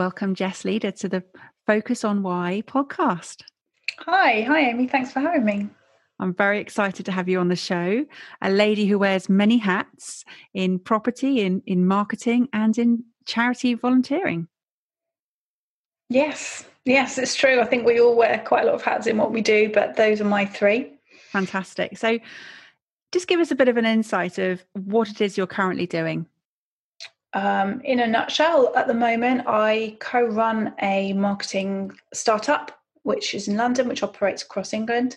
Welcome, Jess Leader, to the Focus on Why podcast. Hi, hi, Amy. Thanks for having me. I'm very excited to have you on the show. A lady who wears many hats in property, in, in marketing, and in charity volunteering. Yes, yes, it's true. I think we all wear quite a lot of hats in what we do, but those are my three. Fantastic. So, just give us a bit of an insight of what it is you're currently doing. Um, in a nutshell, at the moment, I co run a marketing startup, which is in London, which operates across England.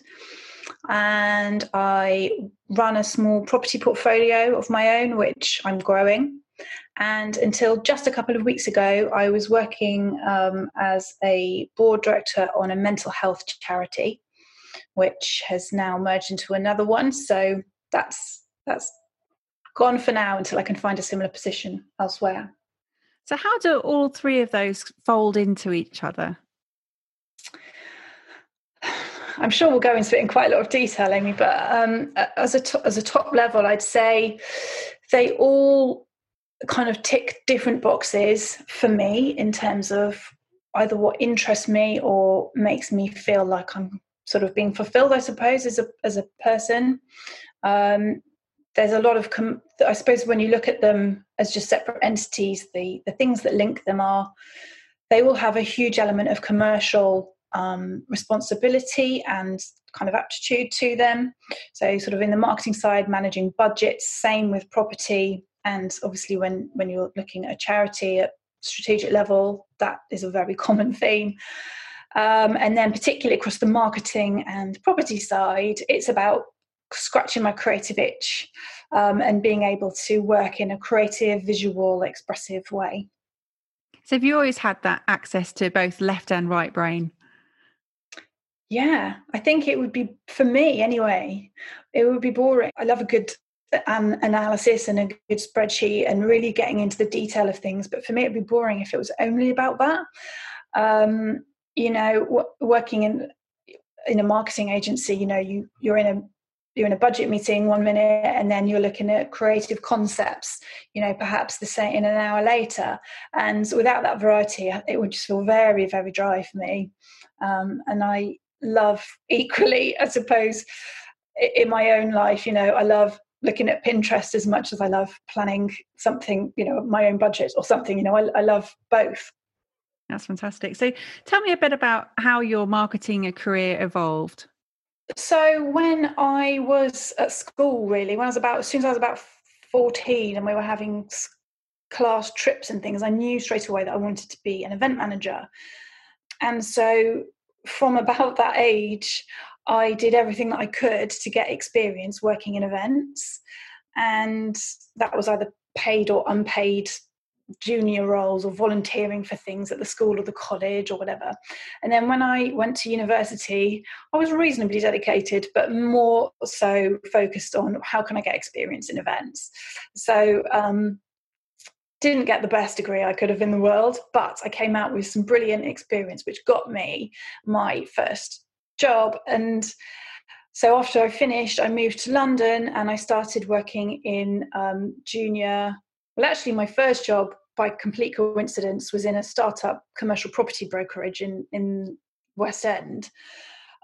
And I run a small property portfolio of my own, which I'm growing. And until just a couple of weeks ago, I was working um, as a board director on a mental health charity, which has now merged into another one. So that's that's gone for now until I can find a similar position elsewhere. So, how do all three of those fold into each other? I'm sure we'll go into it in quite a lot of detail, Amy. But um, as a to- as a top level, I'd say they all kind of tick different boxes for me in terms of either what interests me or makes me feel like I'm sort of being fulfilled. I suppose as a as a person. Um, there's a lot of com- i suppose when you look at them as just separate entities the the things that link them are they will have a huge element of commercial um, responsibility and kind of aptitude to them. So sort of in the marketing side managing budgets same with property. And obviously when when you're looking at a charity at strategic level that is a very common theme. Um, and then particularly across the marketing and property side it's about scratching my creative itch um, and being able to work in a creative, visual, expressive way. So, have you always had that access to both left and right brain? Yeah, I think it would be for me anyway. It would be boring. I love a good um, analysis and a good spreadsheet and really getting into the detail of things. But for me, it'd be boring if it was only about that. Um, you know, w- working in in a marketing agency, you know, you you're in a you're in a budget meeting one minute and then you're looking at creative concepts you know perhaps the same in an hour later. And without that variety it would just feel very very dry for me. Um, and i love equally i suppose in my own life you know i love looking at pinterest as much as i love planning something you know my own budget or something you know i, I love both. That's fantastic. So tell me a bit about how your marketing career evolved so when I was at school, really, when I was about as soon as I was about fourteen, and we were having class trips and things, I knew straight away that I wanted to be an event manager. And so from about that age, I did everything that I could to get experience working in events. And that was either paid or unpaid junior roles or volunteering for things at the school or the college or whatever. And then when I went to university, I was reasonably dedicated, but more so focused on how can I get experience in events. So, um, didn't get the best degree I could have in the world, but I came out with some brilliant experience, which got me my first job. And so after I finished, I moved to London and I started working in um, junior well, actually, my first job, by complete coincidence, was in a startup commercial property brokerage in, in West End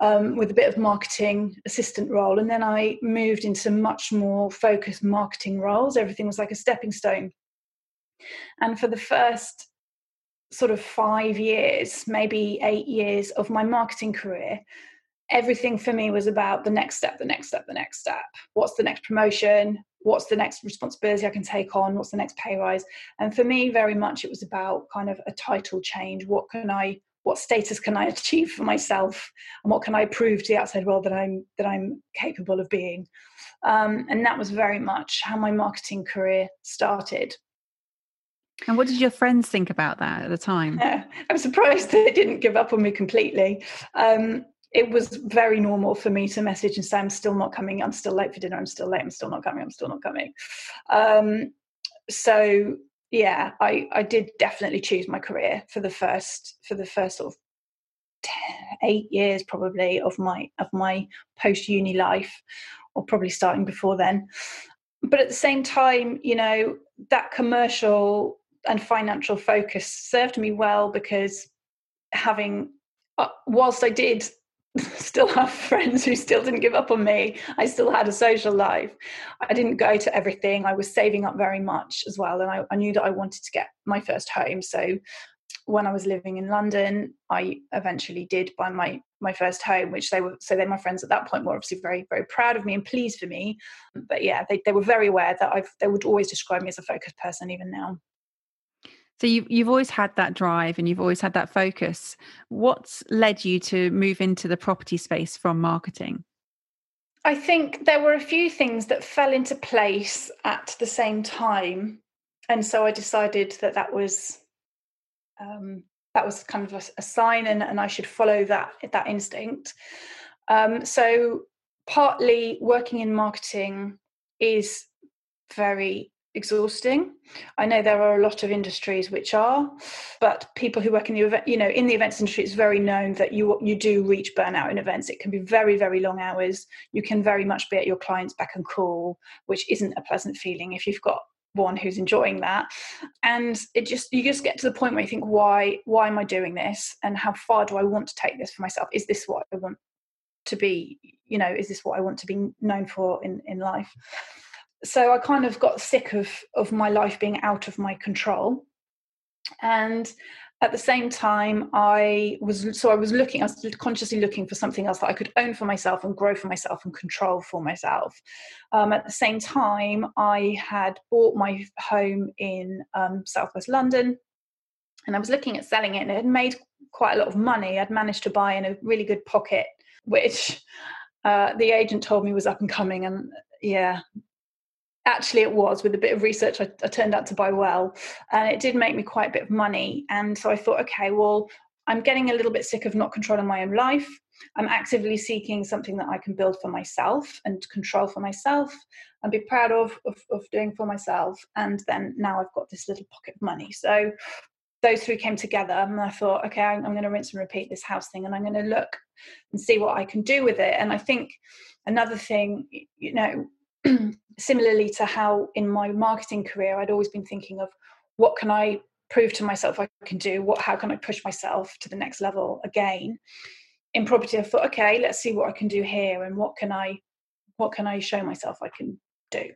um, with a bit of marketing assistant role. And then I moved into much more focused marketing roles. Everything was like a stepping stone. And for the first sort of five years, maybe eight years of my marketing career, everything for me was about the next step, the next step, the next step. What's the next promotion? What's the next responsibility I can take on? What's the next pay rise? And for me, very much it was about kind of a title change. What can I, what status can I achieve for myself, and what can I prove to the outside world that I'm that I'm capable of being? Um, and that was very much how my marketing career started. And what did your friends think about that at the time? Yeah, I'm surprised they didn't give up on me completely. Um, it was very normal for me to message and say, I'm still not coming, I'm still late for dinner, I'm still late, I'm still not coming, I'm still not coming. Um, so yeah, I, I did definitely choose my career for the first for the first sort of 10, eight years probably of my of my post uni life, or probably starting before then. But at the same time, you know, that commercial and financial focus served me well because having uh, whilst I did still have friends who still didn't give up on me. I still had a social life. I didn't go to everything. I was saving up very much as well. And I, I, knew that I wanted to get my first home. So when I was living in London, I eventually did buy my my first home, which they were so then my friends at that point were obviously very, very proud of me and pleased for me. But yeah, they, they were very aware that I've they would always describe me as a focused person even now. So you've you've always had that drive and you've always had that focus. What's led you to move into the property space from marketing? I think there were a few things that fell into place at the same time, and so I decided that that was um, that was kind of a, a sign, and, and, I should follow that that instinct. Um, so partly working in marketing is very exhausting. I know there are a lot of industries which are, but people who work in the event, you know, in the events industry, it's very known that you you do reach burnout in events. It can be very very long hours. You can very much be at your client's back and call, which isn't a pleasant feeling if you've got one who's enjoying that and it just you just get to the point where you think why why am i doing this and how far do i want to take this for myself is this what i want to be you know is this what i want to be known for in in life so I kind of got sick of of my life being out of my control, and at the same time i was so i was looking i was consciously looking for something else that i could own for myself and grow for myself and control for myself. Um, at the same time i had bought my home in um, southwest london and i was looking at selling it and it had made quite a lot of money. I'd managed to buy in a really good pocket which uh, the agent told me was up and coming and yeah actually it was with a bit of research I, I, turned out to buy well and it did make me quite a bit of money. And so i thought okay well i'm getting a little bit sick of not controlling my own life. I'm actively seeking something that i can build for myself and control for myself and be proud of, of, of doing for myself. And then now i've got this little pocket of money. So those three came together and i thought okay i'm, I'm going to rinse and repeat this house thing and i'm going to look and see what i can do with it. And i think another thing you know similarly to how in my marketing career I'd always been thinking of what can I prove to myself I can do, what how can I push myself to the next level again. In property, I thought, okay, let's see what I can do here and what can I what can I show myself I can do.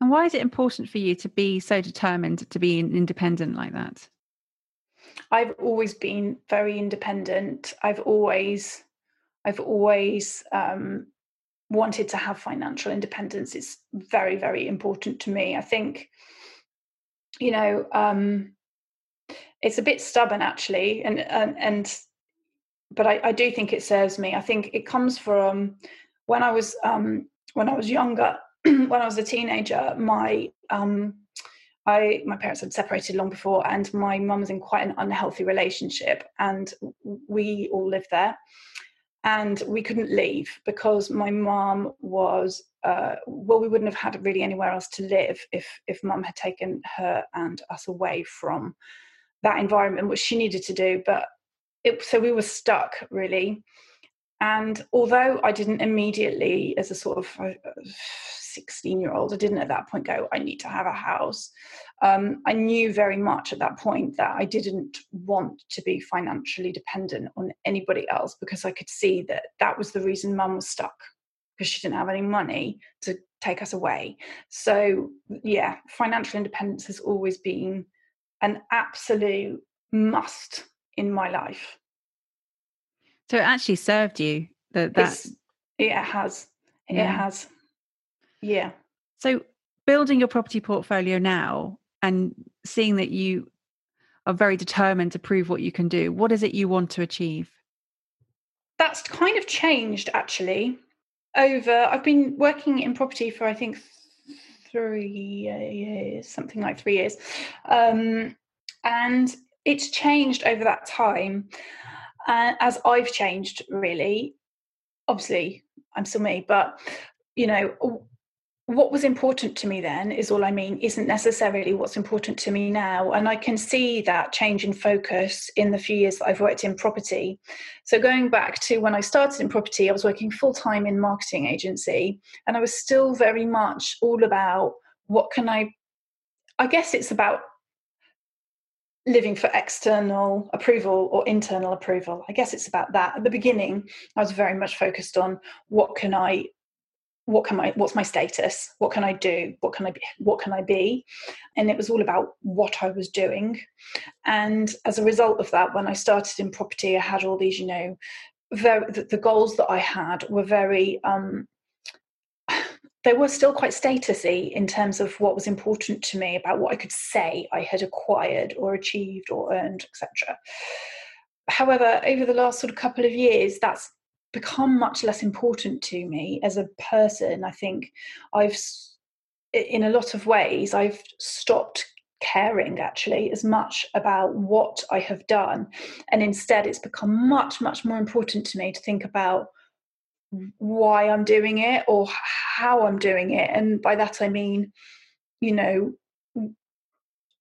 And why is it important for you to be so determined to be independent like that? I've always been very independent. I've always I've always um, wanted to have financial independence is very very important to me. I think you know um it's a bit stubborn actually and and, and but I, I do think it serves me. I think it comes from when i was um when i was younger when i was a teenager my um I my parents had separated long before, and my mum was in quite an unhealthy relationship, and we all lived there and we couldn't leave because my mom was uh, well we wouldn't have had really anywhere else to live if if mum had taken her and us away from that environment which she needed to do but it, so we were stuck really. And although i didn't immediately as a sort of uh, 16 year old i didn't at that point go i need to have a house um, I knew very much at that point that I didn't want to be financially dependent on anybody else because I could see that that was the reason mum was stuck because she didn't have any money to take us away. So, yeah, financial independence has always been an absolute must in my life. So it actually served you that that it has. It yeah. has. Yeah. So building your property portfolio now, and seeing that you are very determined to prove what you can do what is it you want to achieve that's kind of changed actually over i've been working in property for i think three years, something like three years. Um, and it's changed over that time. Uh, as I've changed, really, obviously, I'm still me, but you know, what was important to me then is all I mean isn't necessarily what's important to me now. And I can see that change in focus in the few years that I've worked in property. So going back to when I started in property, I was working full time in marketing agency and I was still very much all about what can I I guess it's about living for external approval or internal approval. I guess it's about that. At the beginning, I was very much focused on what can I what can I what's my status? What can I do? What can I be what can I be? And it was all about what I was doing. And as a result of that when I started in property I had all these you know very the, the goals that I had were very um they were still quite statusy in terms of what was important to me about what I could say I had acquired or achieved or earned etc however over the last sort of couple of years that's become much less important to me as a person. I think I've, in a lot of ways, I've stopped caring actually as much about what I have done. And instead, it's become much, much more important to me to think about why I'm doing it or how I'm doing it. And by that, I mean, you know,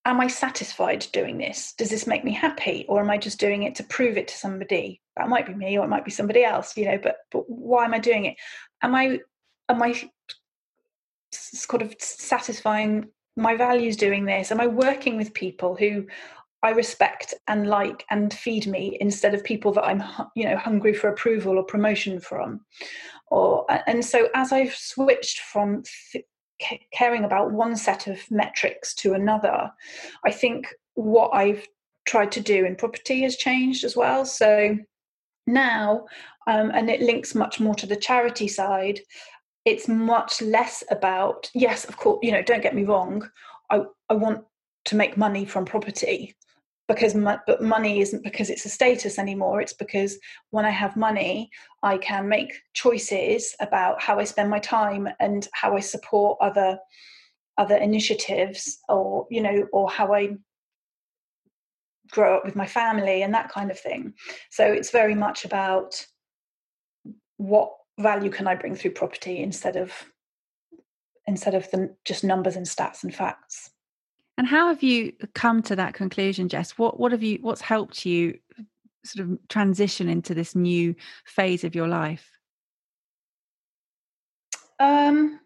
am I satisfied doing this? Does this make me happy? Or am I just doing it to prove it to somebody? That might be me or it might be somebody else, you know, but but why am I doing it? Am I am I sort of satisfying my values doing this? Am I working with people who I respect and like and feed me instead of people that I'm you know hungry for approval or promotion from? Or and so as I've switched from th- caring about one set of metrics to another, I think what I've tried to do in property has changed as well. So now, um, and it links much more to the charity side, it's much less about, yes, of course, you know, don't get me wrong, I, I want to make money from property because but money isn't because it's a status anymore it's because when i have money i can make choices about how i spend my time and how i support other other initiatives or you know or how i grow up with my family and that kind of thing. So it's very much about what value can i bring through property instead of instead of the just numbers and stats and facts and how have you come to that conclusion, Jess? What what have you what's helped you sort of transition into this new phase of your life? Um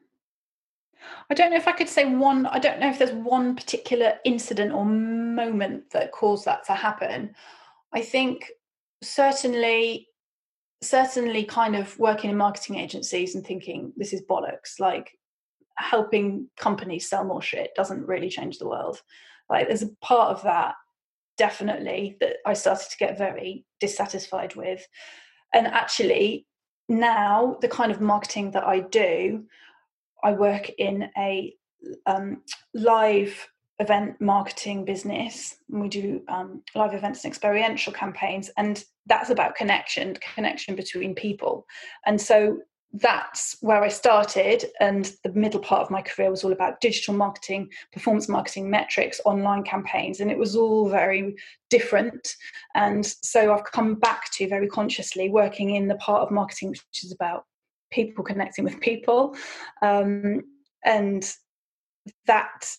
I don't know if I could say one I don't know if there's one particular incident or moment that caused that to happen. I think certainly certainly kind of working in marketing agencies and thinking this is bollocks like helping companies sell more shit doesn't really change the world. Like there's a part of that definitely that I started to get very dissatisfied with. And actually now the kind of marketing that I do, I work in a um, live event marketing business we do um, live events and experiential campaigns and that's about connection connection between people and so that's where I started. And the middle part of my career was all about digital marketing, performance marketing, metrics, online campaigns. And it was all very different. And so I've come back to very consciously working in the part of marketing which is about people connecting with people. Um, and that,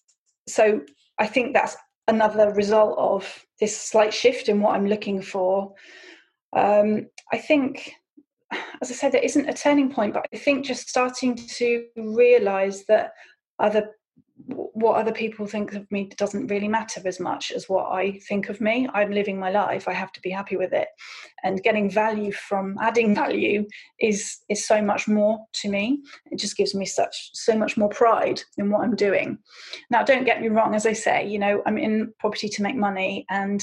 so I think that's another result of this slight shift in what I'm looking for. Um, I think as I said, there isn't a turning point, but I think just starting to realize that other what other people think of me doesn't really matter as much as what I think of me. I'm living my life. I have to be happy with it, and getting value from adding value is is so much more to me. It just gives me such so much more pride in what I'm doing. Now, don't get me wrong. As I say, you know, I'm in property to make money, and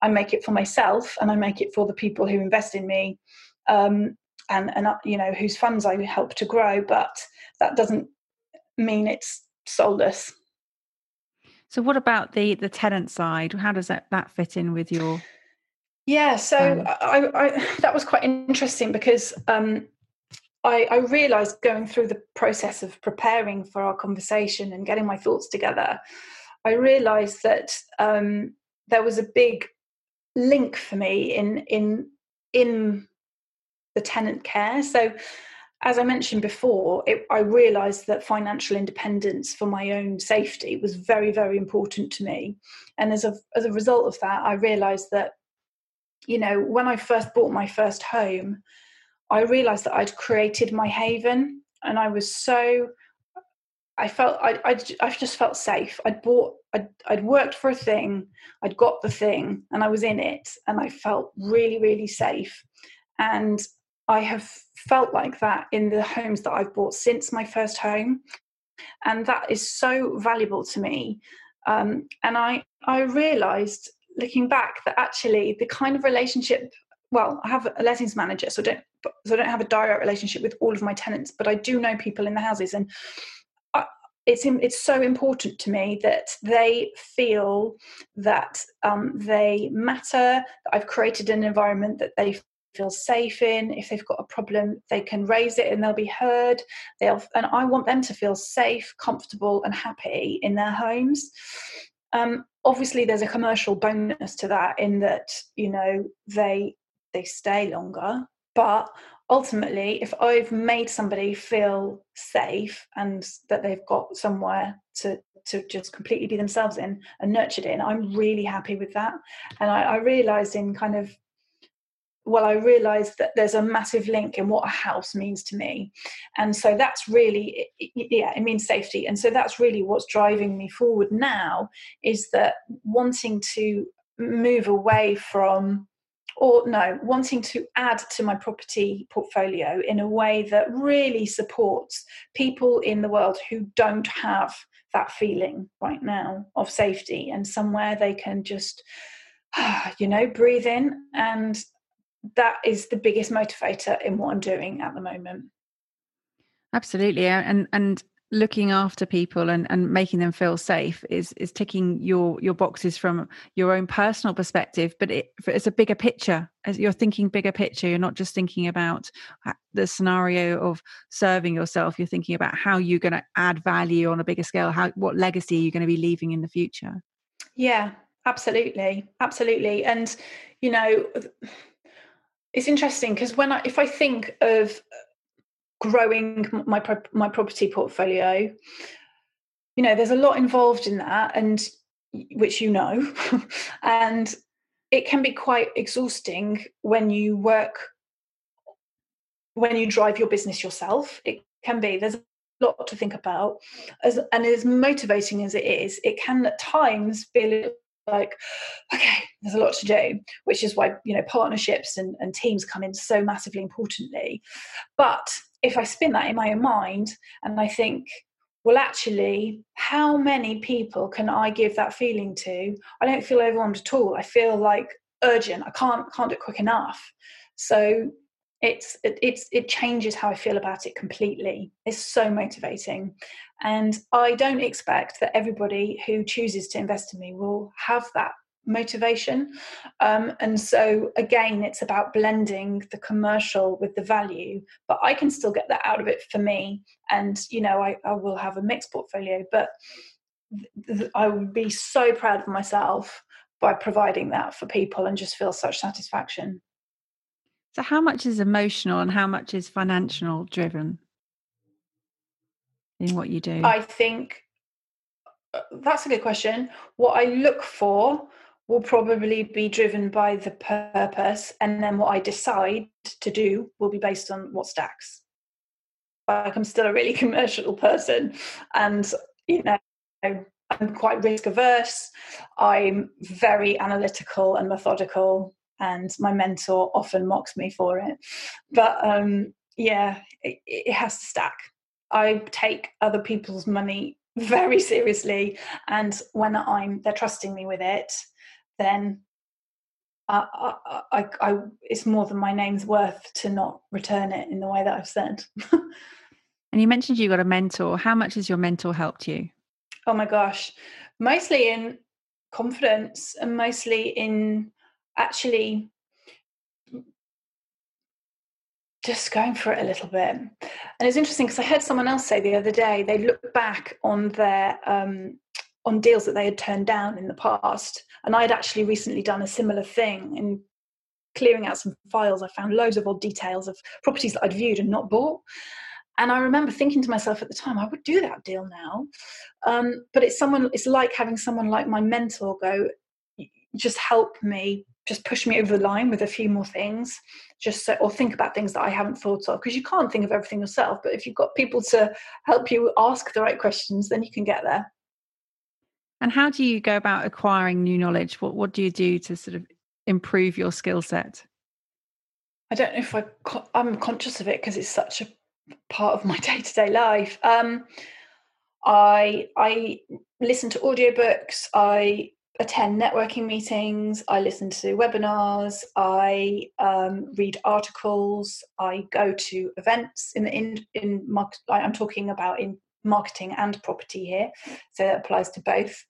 I make it for myself, and I make it for the people who invest in me um, and and uh, you know whose funds I help to grow. But that doesn't mean it's soulless. So, what about the the tenant side? How does that that fit in with your? Yeah, so um, I, I, that was quite interesting because um, I, I realized going through the process of preparing for our conversation and getting my thoughts together, I realized that um, there was a big link for me in in in the tenant care. So, as I mentioned before, it, I realised that financial independence for my own safety was very, very important to me. And as a as a result of that, I realised that, you know, when I first bought my first home, I realised that I'd created my haven, and I was so. I felt I, I, I just felt safe. I'd bought, I'd, I'd worked for a thing, I'd got the thing, and I was in it, and I felt really, really safe. And I have felt like that in the homes that I've bought since my first home. And that is so valuable to me. Um, and I, I realized looking back that actually the kind of relationship well, I have a lettings manager, so I don't so I don't have a direct relationship with all of my tenants, but I do know people in the houses, and I, it's it's so important to me that they feel that um, they matter. That I've created an environment that they feel safe in. If they've got a problem, they can raise it and they'll be heard. They'll, and I want them to feel safe, comfortable, and happy in their homes. Um, obviously, there's a commercial bonus to that in that you know they they stay longer, but ultimately, if I've made somebody feel safe and that they've got somewhere to to just completely be themselves in and nurtured in, I'm really happy with that. And I, I realized in kind of well, I realised that there's a massive link in what a house means to me. And so that's really, yeah, it means safety. And so that's really what's driving me forward now is that wanting to move away from, or no, wanting to add to my property portfolio in a way that really supports people in the world who don't have that feeling right now of safety and somewhere they can just you know breathe in and that is the biggest motivator in what I'm doing at the moment. Absolutely, and and looking after people and, and making them feel safe is is ticking your your boxes from your own personal perspective but it, it's a bigger picture as you're thinking bigger picture. You're not just thinking about uh, the scenario of serving yourself. You're thinking about how you're going to add value on a bigger scale how what legacy you're going to be leaving in the future. Yeah absolutely absolutely. And you know it's interesting because when I, if I think of growing my my property portfolio, you know, there's a lot involved in that, and which you know, and it can be quite exhausting when you work when you drive your business yourself. It can be there's a lot to think about, as and as motivating as it is, it can at times be like okay there's a lot to do which is why you know partnerships and, and teams come in so massively importantly. But if i spin that in my own mind and i think well actually how many people can i give that feeling to? I don't feel overwhelmed at all. I feel like urgent. I can't can't do it quick enough. So it's it, it's it changes how i feel about it completely. It's so motivating. And i don't expect that everybody who chooses to invest in me will have that motivation um, and so again it's about blending the commercial with the value but i can still get that out of it for me and you know i, I will have a mixed portfolio but th- th- i would be so proud of myself by providing that for people and just feel such satisfaction so, how much is emotional and how much is financial driven in what you do? I think uh, that's a good question. What I look for will probably be driven by the purpose, and then what I decide to do will be based on what stacks. Like, I'm still a really commercial person, and you know, I'm quite risk averse. I'm very analytical and methodical and my mentor often mocks me for it. But um, yeah, it, it has to stack. I take other people's money very seriously, and when I'm they're trusting me with it, then I, I, I, I, it's more than my name's worth to not return it in the way that I've said. and you mentioned you got a mentor. How much has your mentor helped you? Oh my gosh, mostly in confidence and mostly in actually just going for it a little bit. And it's interesting because I heard someone else say the other day they look back on their um, on deals that they had turned down in the past, and I had actually recently done a similar thing in clearing out some files. I found loads of odd details of properties that I'd viewed and not bought. And I remember thinking to myself at the time, I would do that deal now. Um, but it's someone, it's like having someone like my mentor go, just help me just push me over the line with a few more things just so or think about things that i haven't thought of because you can't think of everything yourself but if you've got people to help you ask the right questions then you can get there and how do you go about acquiring new knowledge what what do you do to sort of improve your skill set i don't know if i i'm conscious of it because it's such a part of my day-to-day life um i i listen to audiobooks i attend networking meetings, I listen to webinars, I um, read articles, I go to events in the in in market. I'm talking about in marketing and property here, so that applies to both.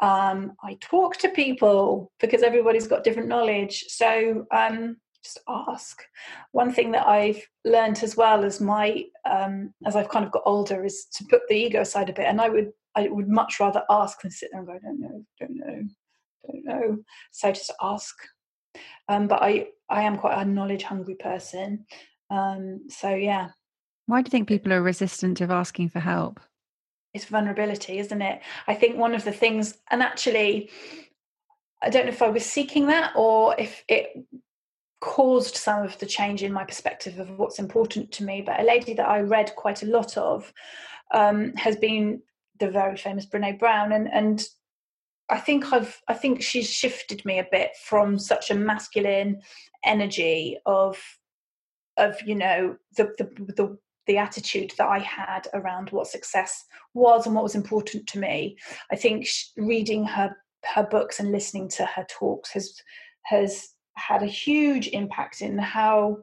Um, I talk to people because everybody's got different knowledge, so um, just ask. One thing that I've learned as well as my um, as I've kind of got older is to put the ego aside a bit, and I would I would much rather ask than sit there and go, I don't know, don't know, don't know. So just ask. Um, but I, I am quite a knowledge hungry person. Um, so yeah. Why do you think people are resistant of asking for help? It's vulnerability, isn't it? I think one of the things, and actually, I don't know if I was seeking that or if it caused some of the change in my perspective of what's important to me. But a lady that I read quite a lot of um, has been the very famous Brene Brown, and and I think I've I think she's shifted me a bit from such a masculine energy of of you know the the the, the attitude that I had around what success was and what was important to me. I think reading her her books and listening to her talks has has had a huge impact in how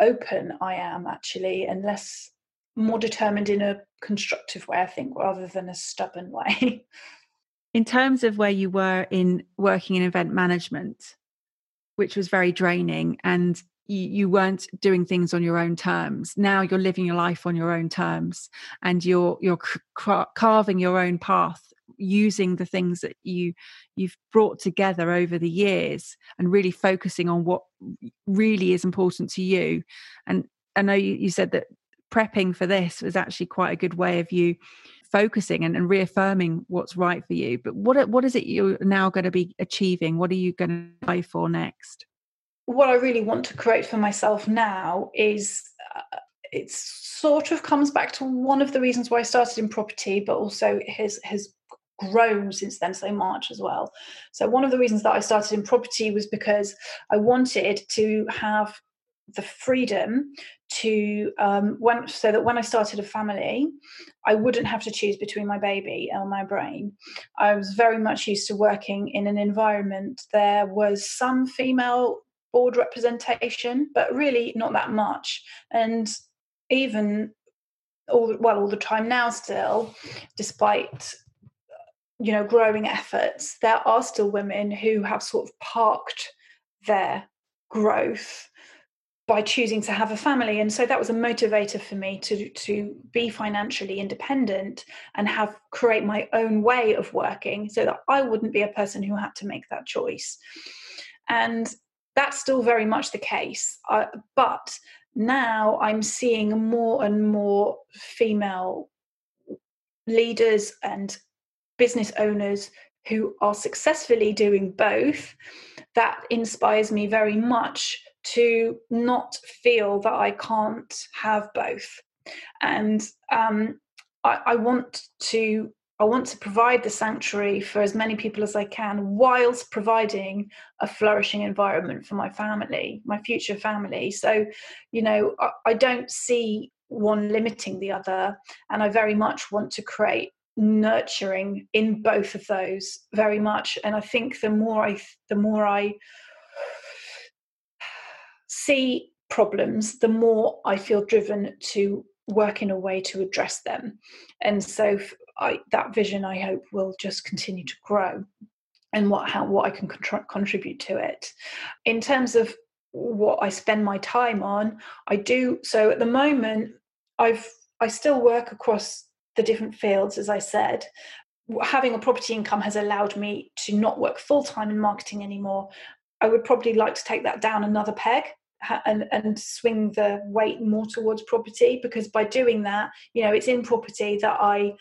open I am actually and less more determined in a constructive way, I think, rather than a stubborn way. in terms of where you were in working in event management, which was very draining and you, weren't doing things on your own terms. Now you're living your life on your own terms and you're you're carving your own path using the things that you you've brought together over the years and really focusing on what really is important to you and i know you, you said that prepping for this was actually quite a good way of you focusing and, and reaffirming what's right for you. But what what is it you're now going to be achieving? What are you going to try for next? What I really want to create for myself now is uh, it sort of comes back to one of the reasons why I started in property, but also has has grown since then so much as well. So one of the reasons that I started in property was because I wanted to have the freedom to um, when so that when I started a family, I wouldn't have to choose between my baby and my brain. I was very much used to working in an environment. There was some female board representation, but really not that much. And even all well all the time now still, despite you know growing efforts, there are still women who have sort of parked their growth by choosing to have a family and so that was a motivator for me to to be financially independent and have create my own way of working so that I wouldn't be a person who had to make that choice and that's still very much the case uh, but now I'm seeing more and more female leaders and business owners who are successfully doing both that inspires me very much to not feel that I can't have both. And um, I, I want to I want to provide the sanctuary for as many people as I can, whilst providing a flourishing environment for my family, my future family. So, you know, I, I, don't see one limiting the other, and I very much want to create nurturing in both of those very much. And I think the more I, the more I see problems, the more I feel driven to work in a way to address them. And so I, that vision, I hope, will just continue to grow and what how what I can contribute to it. In terms of what I spend my time on. I do so at the moment. I've I still work across the different fields, as I said. Having a property income has allowed me to not work full time in marketing anymore. I would probably like to take that down another peg and, and swing the weight more towards property because by doing that, you know, it's in property that I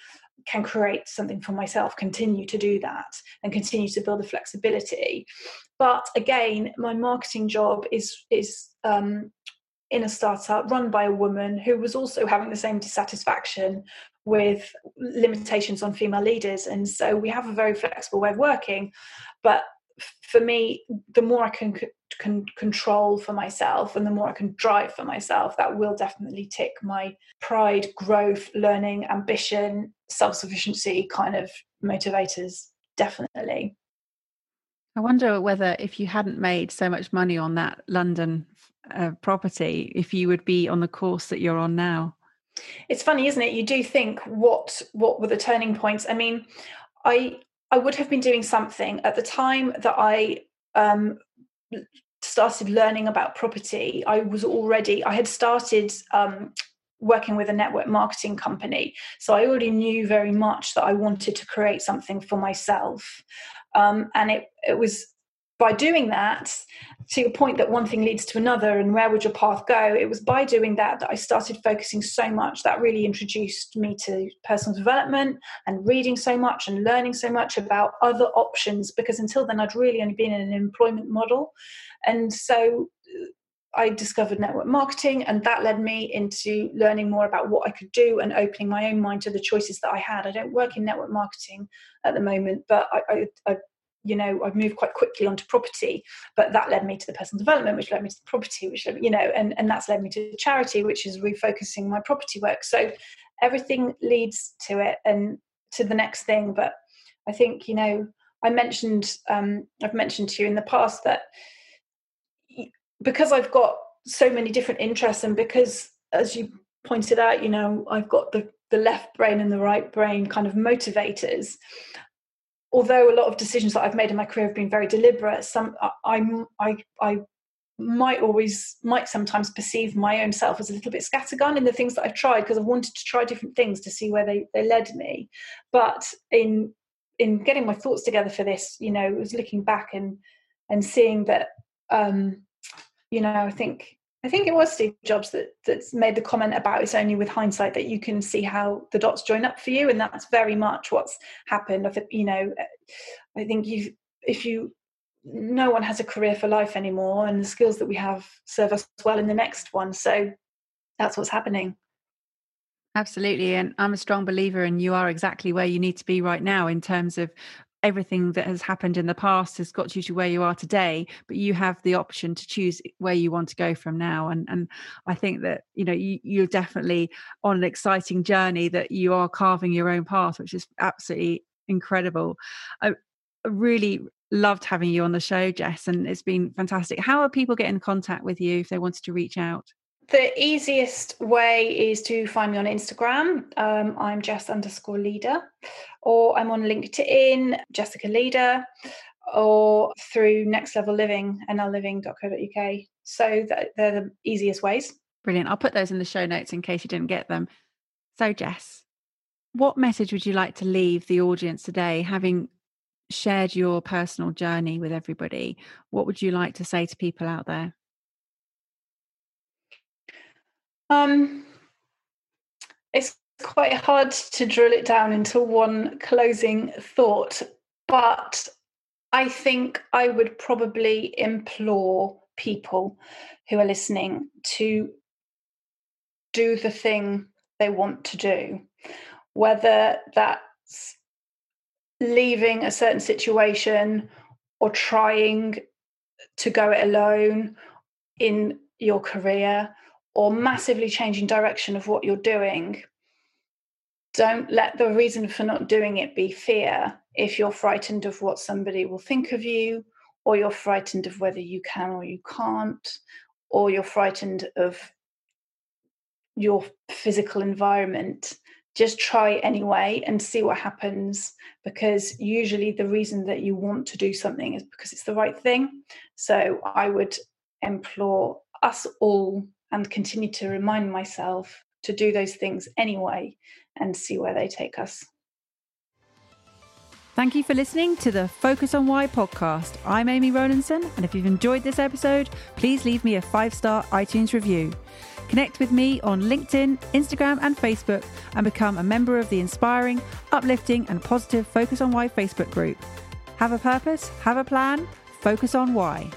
can create something for myself, continue to do that, and continue to build the flexibility. But again, my marketing job is is um, in a startup run by a woman who was also having the same dissatisfaction with limitations on female leaders, and so we have a very flexible way of working. But for me, the more I can can control for myself and the more I can drive for myself, that will definitely tick my pride, growth, learning, ambition, self sufficiency kind of motivators. Definitely. I wonder whether if you hadn't made so much money on that London uh, property, if you would be on the course that you're on now. It's funny, isn't it? You do think what what were the turning points? I mean, I I would have been doing something at the time that I um, started learning about property. I was already I had started um, working with a network marketing company, so I already knew very much that I wanted to create something for myself, um, and it it was by doing that, to your point that one thing leads to another and where would your path go, it was by doing that that I started focusing so much. That really introduced me to personal development and reading so much and learning so much about other options because until then I'd really only been in an employment model. And so uh, I discovered network marketing, and that led me into learning more about what I could do and opening my own mind to the choices that I had. I don't work in network marketing at the moment, but I, I, I you know i've moved quite quickly onto property but that led me to the personal development which led me to the property which led, you know and, and that's led me to charity which is refocusing my property work. So everything leads to it and to the next thing but i think you know i mentioned um, i've mentioned to you in the past that because i've got so many different interests and because as you pointed out you know i've got the the left brain and the right brain kind of motivators although a lot of decisions that I've made in my career have been very deliberate, some I I I might always might sometimes perceive my own self as a little bit scattergun in the things that I've tried because I've wanted to try different things to see where they they led me. But in in getting my thoughts together for this, you know, was looking back and and seeing that um, you know, I think I think it was Steve Jobs that that's made the comment about it's only with hindsight that you can see how the dots join up for you, and that's very much what's happened. I think you know, I think you if you no one has a career for life anymore, and the skills that we have serve us well in the next one. So that's what's happening. Absolutely. And I'm a strong believer, and you are exactly where you need to be right now in terms of everything that has happened in the past has got you to where you are today but you have the option to choose where you want to go from now. And and i think that you know you, you're definitely on an exciting journey that you are carving your own path which is absolutely incredible. I really loved having you on the show jess and it's been fantastic. How are people getting in contact with you if they wanted to reach out the easiest way is to find me on Instagram. Um, I'm Jess underscore leader, or I'm on LinkedIn, Jessica Leader, or through Next Level Living, nlliving.co.uk. So they're the easiest ways. Brilliant. I'll put those in the show notes in case you didn't get them. So, Jess, what message would you like to leave the audience today, having shared your personal journey with everybody? What would you like to say to people out there? Um, it's quite hard to drill it down into one closing thought, but I think I would probably implore people who are listening to do the thing they want to do, whether that's leaving a certain situation or trying to go it alone in your career or massively changing direction of what you're doing, don't let the reason for not doing it be fear. If you're frightened of what somebody will think of you, or you're frightened of whether you can or you can't, or you're frightened of your physical environment, just try anyway and see what happens because usually the reason that you want to do something is because it's the right thing. So I would implore us all and continue to remind myself to do those things anyway and see where they take us. Thank you for listening to the Focus on Why podcast. I'm Amy Rowlandson, and if you've enjoyed this episode, please leave me a five star iTunes review. Connect with me on LinkedIn, Instagram, and Facebook, and become a member of the inspiring, uplifting, and positive Focus on Why Facebook group. Have a purpose, have a plan, focus on why.